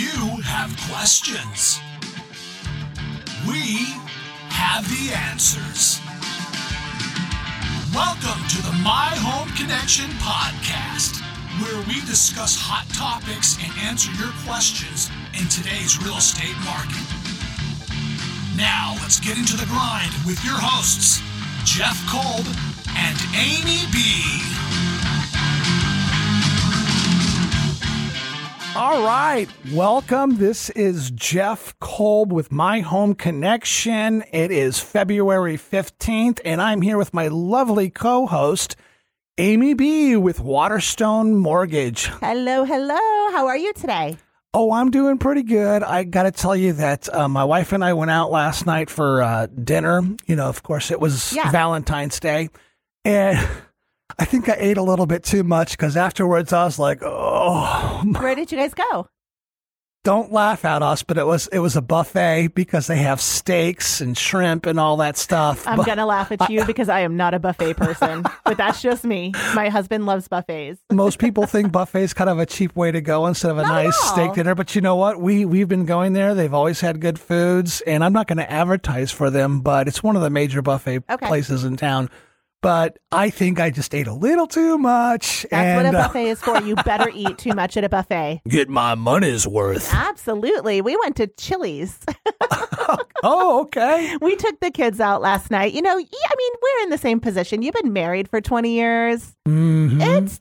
You have questions. We have the answers. Welcome to the My Home Connection podcast, where we discuss hot topics and answer your questions in today's real estate market. Now, let's get into the grind with your hosts, Jeff Kolb and Amy B. All right, welcome. This is Jeff Kolb with My Home Connection. It is February 15th, and I'm here with my lovely co host, Amy B. with Waterstone Mortgage. Hello, hello. How are you today? Oh, I'm doing pretty good. I got to tell you that uh, my wife and I went out last night for uh, dinner. You know, of course, it was Yeah. Valentine's Day. And I think I ate a little bit too much because afterwards I was like, oh, Where did you guys go? don't laugh at us, but it was it was a buffet because they have steaks and shrimp and all that stuff. I'm But- going to laugh at you because I am not a buffet person, but that's just me. My husband loves buffets. most people think buffet is kind of a cheap way to go instead of a Not nice steak dinner. But you know what? We we've been going there. They've always had good foods, and I'm not going to advertise for them, but it's one of the major buffet Okay. places in town. But I think I just ate a little too much. That's and, what a uh, buffet is for. You better eat too much at a buffet. get my money's worth. Absolutely. We went to Chili's. oh, okay. We took the kids out last night. You know, I mean, we're in the same position. You've been married for 20 years. Mhm. It's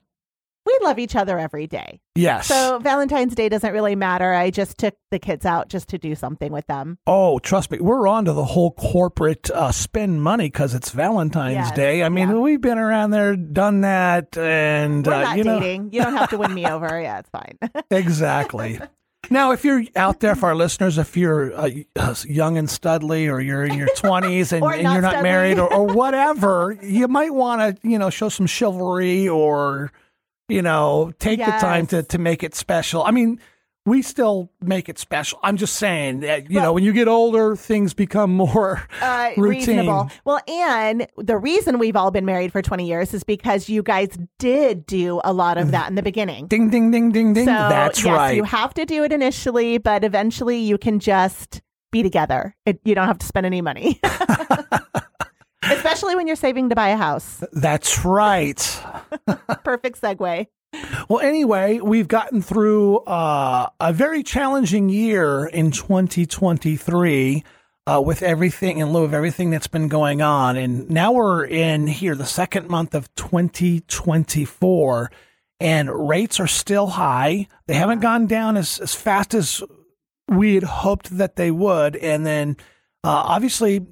we love each other every day. yes. So Valentine's Day doesn't really matter. I just took the kids out just to do something with them. Oh, trust me, we're on to the whole corporate uh, spend money because it's Valentine's Yes, Day. I mean, yeah. we've been around there, done that, and We're uh, not you know. You don't have to win me over. Yeah, it's fine. exactly. now, if you're out there for our listeners, if you're uh, uh, young and studly, or you're in your twenties and, Or and not you're not studly. married, or, or whatever, you might want to, you know, show some chivalry or, you know, take the time to to make it special. I mean. We still make it special. I'm just saying that, you know, when you get older, things become more uh, routine. reasonable. Well, and the reason we've all been married for 20 years is because you guys did do a lot of that in the beginning. Ding, ding, ding, ding, ding. So, That's yes, right. you have to do it initially, but eventually you can just be together. It, you don't have to spend any money. Especially when you're saving to buy a house. That's right. Perfect segue. Well, anyway, we've gotten through uh, a very challenging year in 2023 uh, with everything in lieu of everything that's been going on. And now we're in here, the second month of 2024, and rates are still high. They haven't gone down as, as fast as we had hoped that they would. And then uh, obviously,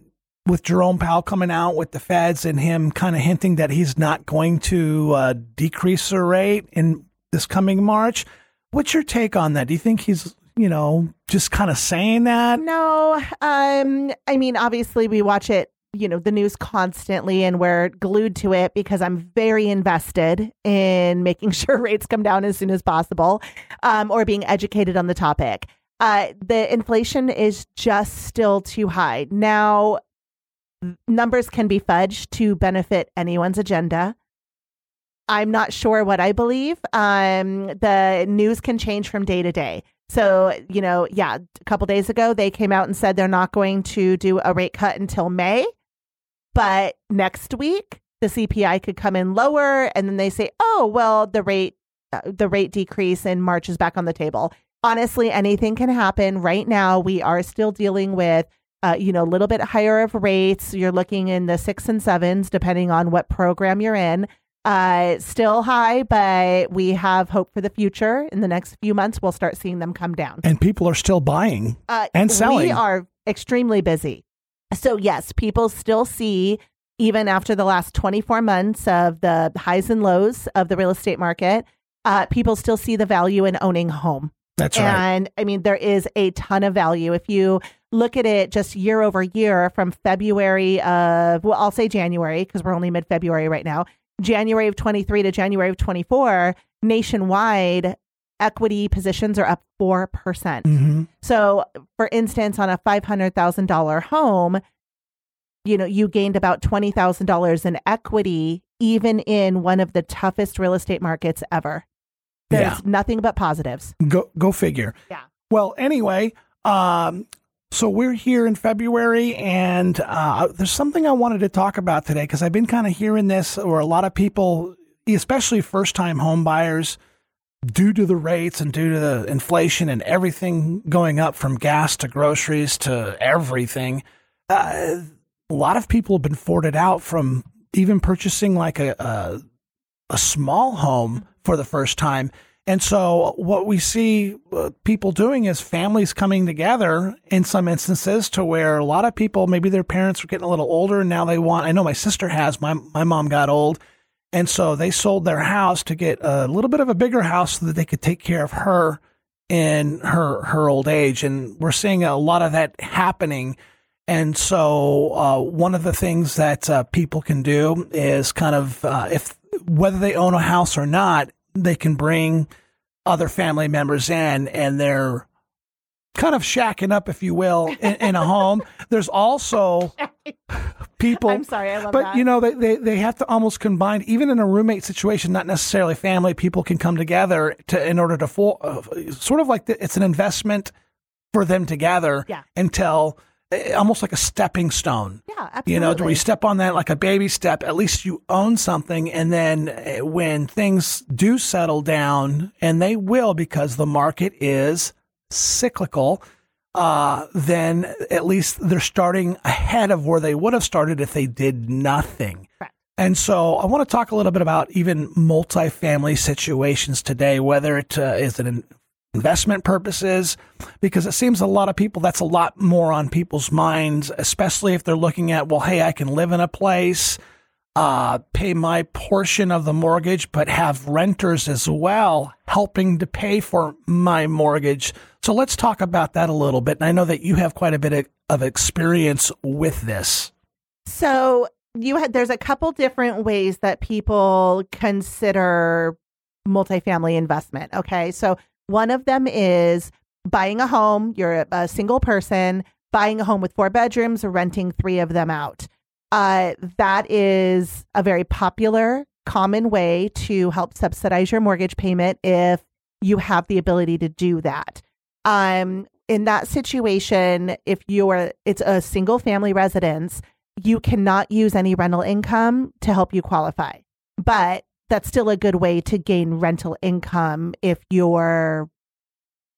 with Jerome Powell coming out with the feds and him kind of hinting that he's not going to uh, decrease the rate in this coming March. What's your take on that? Do you think he's, you know, just kind of saying that? No, um, I mean, obviously we watch it, you know, the news constantly and we're glued to it because I'm very invested in making sure rates come down as soon as possible, um, or being educated on the topic. Uh, the inflation is just still too high. Now, numbers can be fudged to benefit anyone's agenda. I'm not sure what I believe. Um, the news can change from day to day. So, you know, yeah, a couple days ago, they came out and said they're not going to do a rate cut until May. But next week, the CPI could come in lower, and then they say, "Oh, well, the rate, uh, the rate decrease in March is back on the table." Honestly, anything can happen. Right now, we are still dealing with, uh, you know, a little bit higher of rates. You're looking in the six and sevens, depending on what program you're in. Uh, still high, but we have hope for the future. In the next few months, we'll start seeing them come down. And people are still buying. Uh, And selling. We are extremely busy. So, yes, people still see, even after the last 24 months of the highs and lows of the real estate market, uh, people still see the value in owning home. That's right. And I mean, there is a ton of value. If you look at it just year over year from February of, well, I'll say January because we're only mid February right now, January of 23 to January of 24, nationwide equity positions are up 4%. hmm So, for instance, on a $500,000 home, you know, you gained about $20,000 in equity, even in one of the toughest real estate markets ever. There's Yeah. nothing but positives. Go go figure. Yeah. Well, anyway, um, so we're here in February, and uh, there's something I wanted to talk about today because I've been kind of hearing this, or a lot of people, especially first-time home buyers, due to the rates and due to the inflation and everything going up from gas to groceries to everything, uh, a lot of people have been forwarded out from even purchasing like a, a a small home for the first time. And so, what we see uh, people doing is families coming together in some instances to where a lot of people, maybe their parents are getting a little older and now they want, I know my sister has, my, my mom got old. And so they sold their house to get a little bit of a bigger house so that they could take care of her in her, her old age. And we're seeing a lot of that happening. And so, uh, one of the things that uh, people can do is kind of, uh, if whether they own a house or not, they can bring other family members in and they're kind of shacking up, if you will, in, in a home. There's also people. I'm sorry, I love but that. you know, they, they, they have to almost combine, even in a roommate situation, not necessarily family, people can come together to, in order to, for, uh, sort of like the, it's an investment for them together Yeah. until almost like a stepping stone. yeah, absolutely. You know, where you step on that like a baby step, at least you own something. And then eh, when things do settle down, and they will because the market is cyclical, uh, then at least they're starting ahead of where they would have started if they did nothing. Correct. And so I want to talk a little bit about even multifamily situations today, whether it uh, is an investment purposes, because it seems a lot of people, that's a lot more on people's minds, especially if they're looking at, well, hey, I can live in a place, uh, pay my portion of the mortgage, but have renters as well helping to pay for my mortgage. So let's talk about that a little bit. And I know that you have quite a bit of, experience with this. So you had there's a couple different ways that people consider multifamily investment. Okay. So one of them is buying a home, you're a, single person, buying a home with four bedrooms, renting three of them out. Uh, that is a very popular, common way to help subsidize your mortgage payment if you have the ability to do that. Um, in that situation, if you're it's a single family residence, you cannot use any rental income to help you qualify. But that's still a good way to gain rental income if you're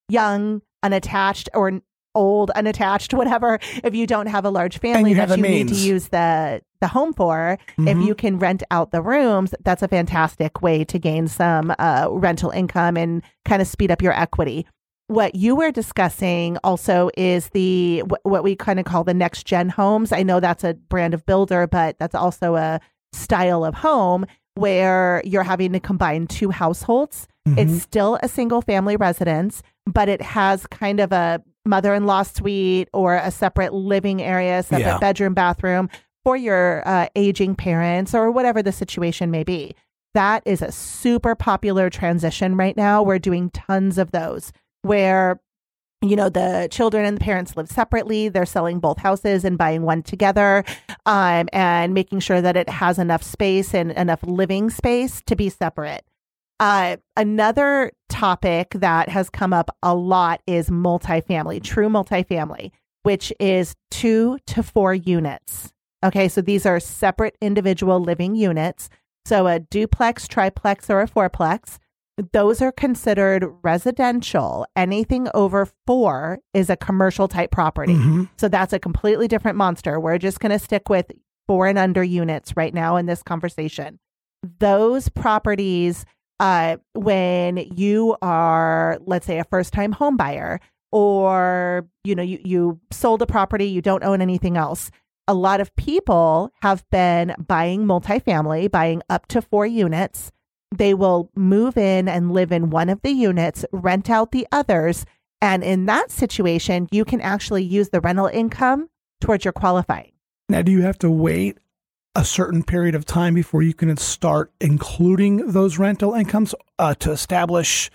young, unattached, or old, unattached, whatever. If you don't have a large family you that you need to use the the home for, if Mhm. you can rent out the rooms, that's a fantastic way to gain some uh, rental income and kind of speed up your equity. What you were discussing also is the wh- what we kind of call the next gen homes. I know that's a brand of builder, but that's also a style of home where you're having to combine two households. Mhm. It's still a single family residence, but it has kind of a mother in law suite or a separate living area, separate Yeah. bedroom, bathroom for your uh, aging parents or whatever the situation may be. That is a super popular transition right now. We're doing tons of those where you know the children and the parents live separately. They're selling both houses and buying one together um, and making sure that it has enough space and enough living space to be separate. Uh, another topic that has come up a lot is multifamily true multifamily which is two to four units. Okay so these are separate individual living units. So a duplex triplex or a fourplex those are considered residential. Anything over four is a commercial type property. Mhm. So that's a completely different monster. We're just going to stick with four and under units right now in this conversation. Those properties, uh, when you are, let's say, a first time home buyer, or you know, you, you sold a property, you don't own anything else. A lot of people have been buying multifamily, buying up to four units they will move in and live in one of the units, rent out the others. And in that situation, you can actually use the rental income towards your qualifying. Now, do you have to wait a certain period of time before you can start including those rental incomes uh, to establish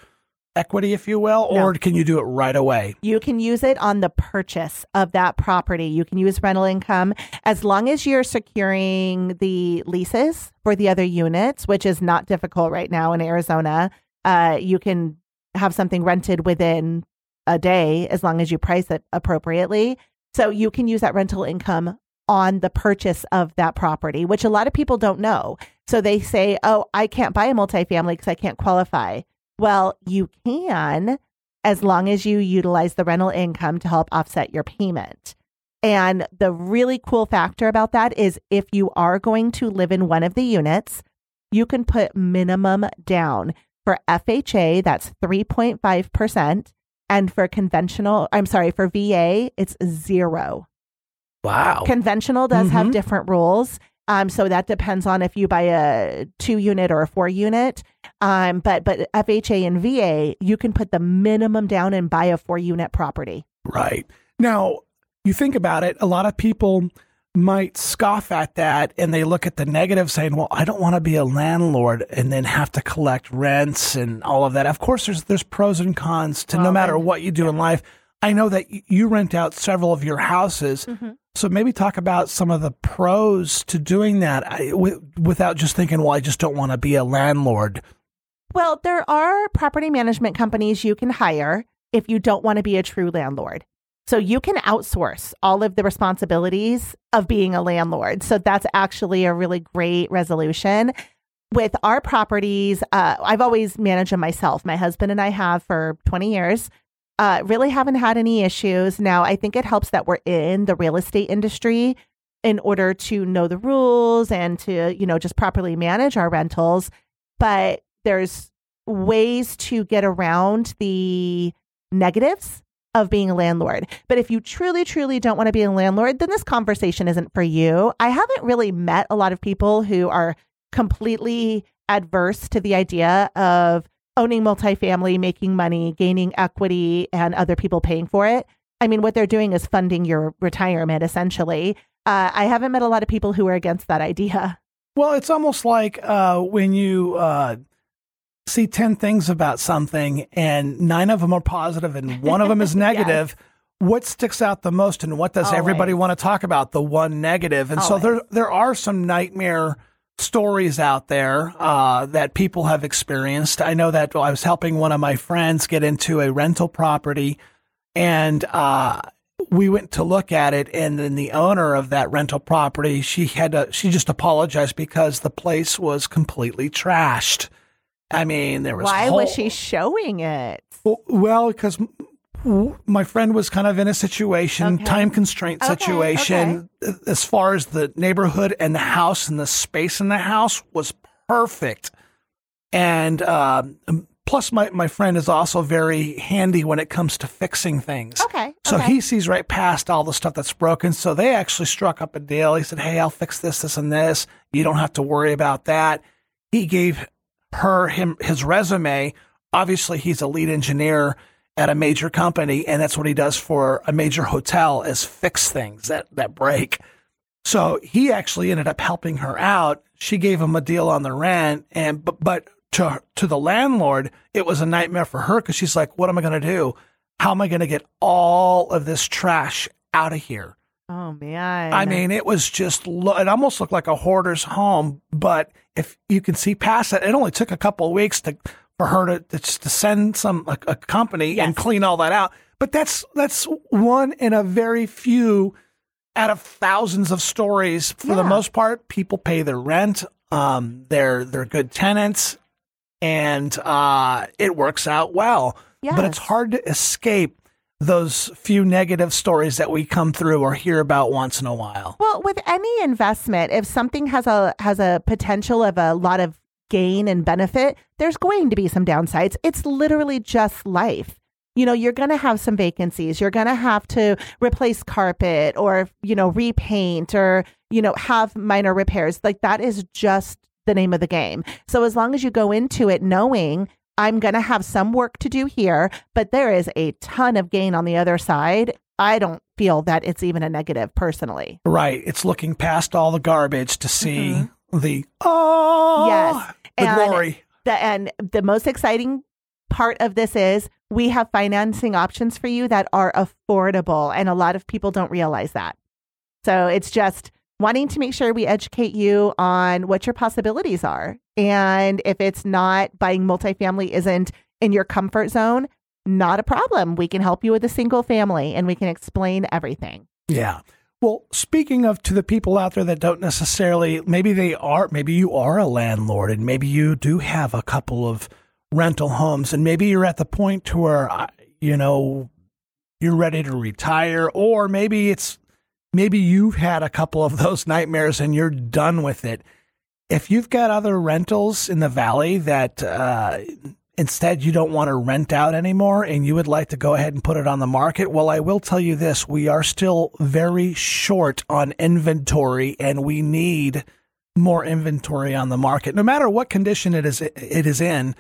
equity, if you will, No. or can you do it right away? You can use it on the purchase of that property. You can use rental income as long as you're securing the leases for the other units, which is not difficult right now in Arizona. Uh, you can have something rented within a day as long as you price it appropriately. So you can use that rental income on the purchase of that property, which a lot of people don't know. So they say, oh, I can't buy a multifamily because I can't qualify. Well, you can as long as you utilize the rental income to help offset your payment. And the really cool factor about that is if you are going to live in one of the units, you can put minimum down. For FHA, that's 3.5%. And for conventional, I'm sorry, for VA, it's zero. Wow. Conventional does have Mhm. different rules. Um, so that depends on if you buy a two unit or a four unit. Um, but but FHA and VA, you can put the minimum down and buy a four unit property. Right. Now, you think about it, a lot of people might scoff at that and they look at the negative saying, "Well, I don't want to be a landlord and then have to collect rents and all of that." Of course, there's there's pros and cons to no matter what you do in life. I know that you rent out several of your houses. So maybe talk about some of the pros to doing that I, wi- without just thinking, "Well, I just don't want to be a landlord." Well, there are property management companies you can hire if you don't want to be a true landlord. So you can outsource all of the responsibilities of being a landlord. So that's actually a really great resolution. With our properties, uh, I've always managed them myself. My husband and I have for 20 years. Uh, really haven't had any issues. Now, I think it helps that we're in the real estate industry in order to know the rules and to, you know, just properly manage our rentals. But there's ways to get around the negatives of being a landlord. But if you truly, truly don't want to be a landlord, then this conversation isn't for you. I haven't really met a lot of people who are completely adverse to the idea of owning multifamily, making money, gaining equity, and other people paying for it. I mean, what they're doing is funding your retirement essentially. Uh, I haven't met a lot of people who are against that idea. Well, it's almost like uh, when you uh, see 10 things about something and nine of them are positive and one of them is negative. What sticks out the most and what does everybody want to talk about? The one negative. And so there, there are some nightmare stories out there uh, that people have experienced. I know that I was helping one of my friends get into a rental property and uh, we went to look at it and then the owner of that rental property she had to she just apologized because the place was completely trashed i mean there was Why whole- was she showing it? well because my friend was kind of in a situation Okay. time constraint Okay, situation as far as the neighborhood and the house and the space in the house was perfect and um, plus my, my friend is also very handy when it comes to fixing things Okay. so okay. he sees right past all the stuff that's broken. So they actually struck up a deal. He said, Hey, I'll fix this, this, and this. You don't have to worry about that. He gave her him his resume. Obviously, he's a lead engineer at a major company, and that's what he does for a major hotel is fix things that, that break. So he actually ended up helping her out. She gave him a deal on the rent, and but but to to the landlord, it was a nightmare for her because she's like, "What am I going to do? How am I going to get all of this trash out of here?" Oh man. I mean, it was just lo- it almost looked like a hoarder's home. But if you can see past that, it only took a couple of weeks to for her to to, to send some a, a company and clean all that out. But that's that's one in a very few out of thousands of stories. For the most part, people pay their rent. Um, they're they're good tenants, and uh, it works out well. But it's hard to escape those few negative stories that we come through or hear about once in a while. Well, with any investment, if something has a has a potential of a lot of gain and benefit, there's going to be some downsides. It's literally just life. You know, you're going to have some vacancies. You're going to have to replace carpet or, you know, repaint or, you know, have minor repairs. Like that is just the name of the game. So as long as you go into it knowing I'm going to have some work to do here, but there is a ton of gain on the other side, I don't feel that it's even a negative personally. Right. It's looking past all the garbage to see mm-hmm. the oh Yes. the And- glory. The, and the most exciting part of this is we have financing options for you that are affordable. And a lot of people don't realize that. So it's just wanting to make sure we educate you on what your possibilities are. And if it's not buying multifamily isn't in your comfort zone, not a problem. We can help you with a single family and we can explain everything. Yeah. Well, speaking of to the people out there that don't necessarily, maybe they are, maybe you are a landlord and maybe you do have a couple of rental homes and maybe you're at the point to where, you know, you're ready to retire or maybe it's, maybe you've had a couple of those nightmares and you're done with it. If you've got other rentals in the valley that, uh, instead you don't want to rent out anymore and you would like to go ahead and put it on the market, well, I will tell you this we are still very short on inventory and we need more inventory on the market. No matter what condition it is it is in,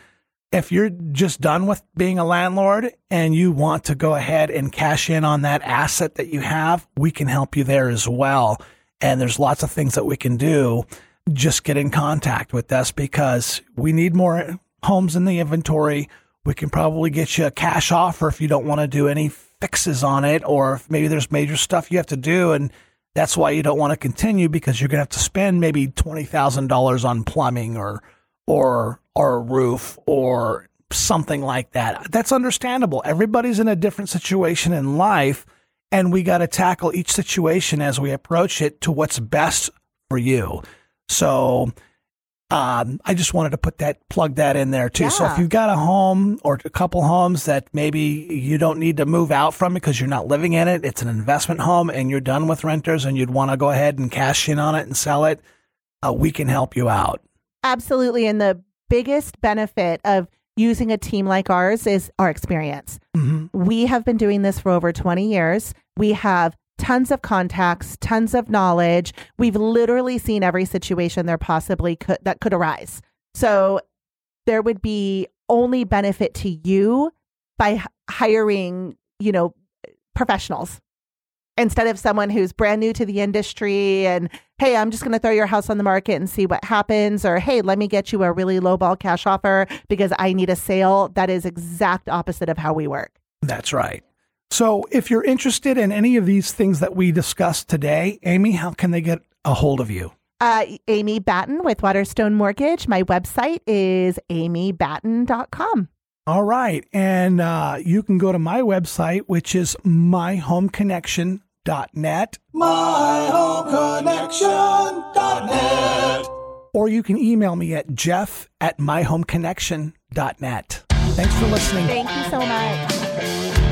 if you're just done with being a landlord and you want to go ahead and cash in on that asset that you have, we can help you there as well. And there's lots of things that we can do. Just get in contact with us because we need more homes in the inventory. We can probably get you a cash offer if you don't want to do any fixes on it, or if maybe there's major stuff you have to do, and that's why you don't want to continue because you're going to have to spend maybe twenty thousand dollars on plumbing or or or a roof or something like that. That's understandable. Everybody's in a different situation in life, and we got to tackle each situation as we approach it to what's best for you. So um, I just wanted to put that plug that in there too. Yeah. So if you've got a home or a couple homes that maybe you don't need to move out from because you're not living in it, it's an investment home and you're done with renters and you'd want to go ahead and cash in on it and sell it, uh, we can help you out. Absolutely. And the biggest benefit of using a team like ours is our experience. Mm-hmm. We have been doing this for over 20 years. We have tons of contacts, tons of knowledge. We've literally seen every situation there possibly could that could arise. So there would be only benefit to you by hiring, you know, professionals instead of someone who's brand new to the industry and hey, I'm just going to throw your house on the market and see what happens or hey, let me get you a really low ball cash offer because I need a sale. That is exact opposite of how we work. That's right. So, if you're interested in any of these things that we discussed today, Amy, how can they get a hold of you? Uh, Amy Batten with Waterstone Mortgage. My website is amybatten.com. All right. And uh, you can go to my website, which is myhomeconnection.net. Myhomeconnection.net. Or you can email me at jeff at myhomeconnection.net. Thanks for listening. Thank you so much.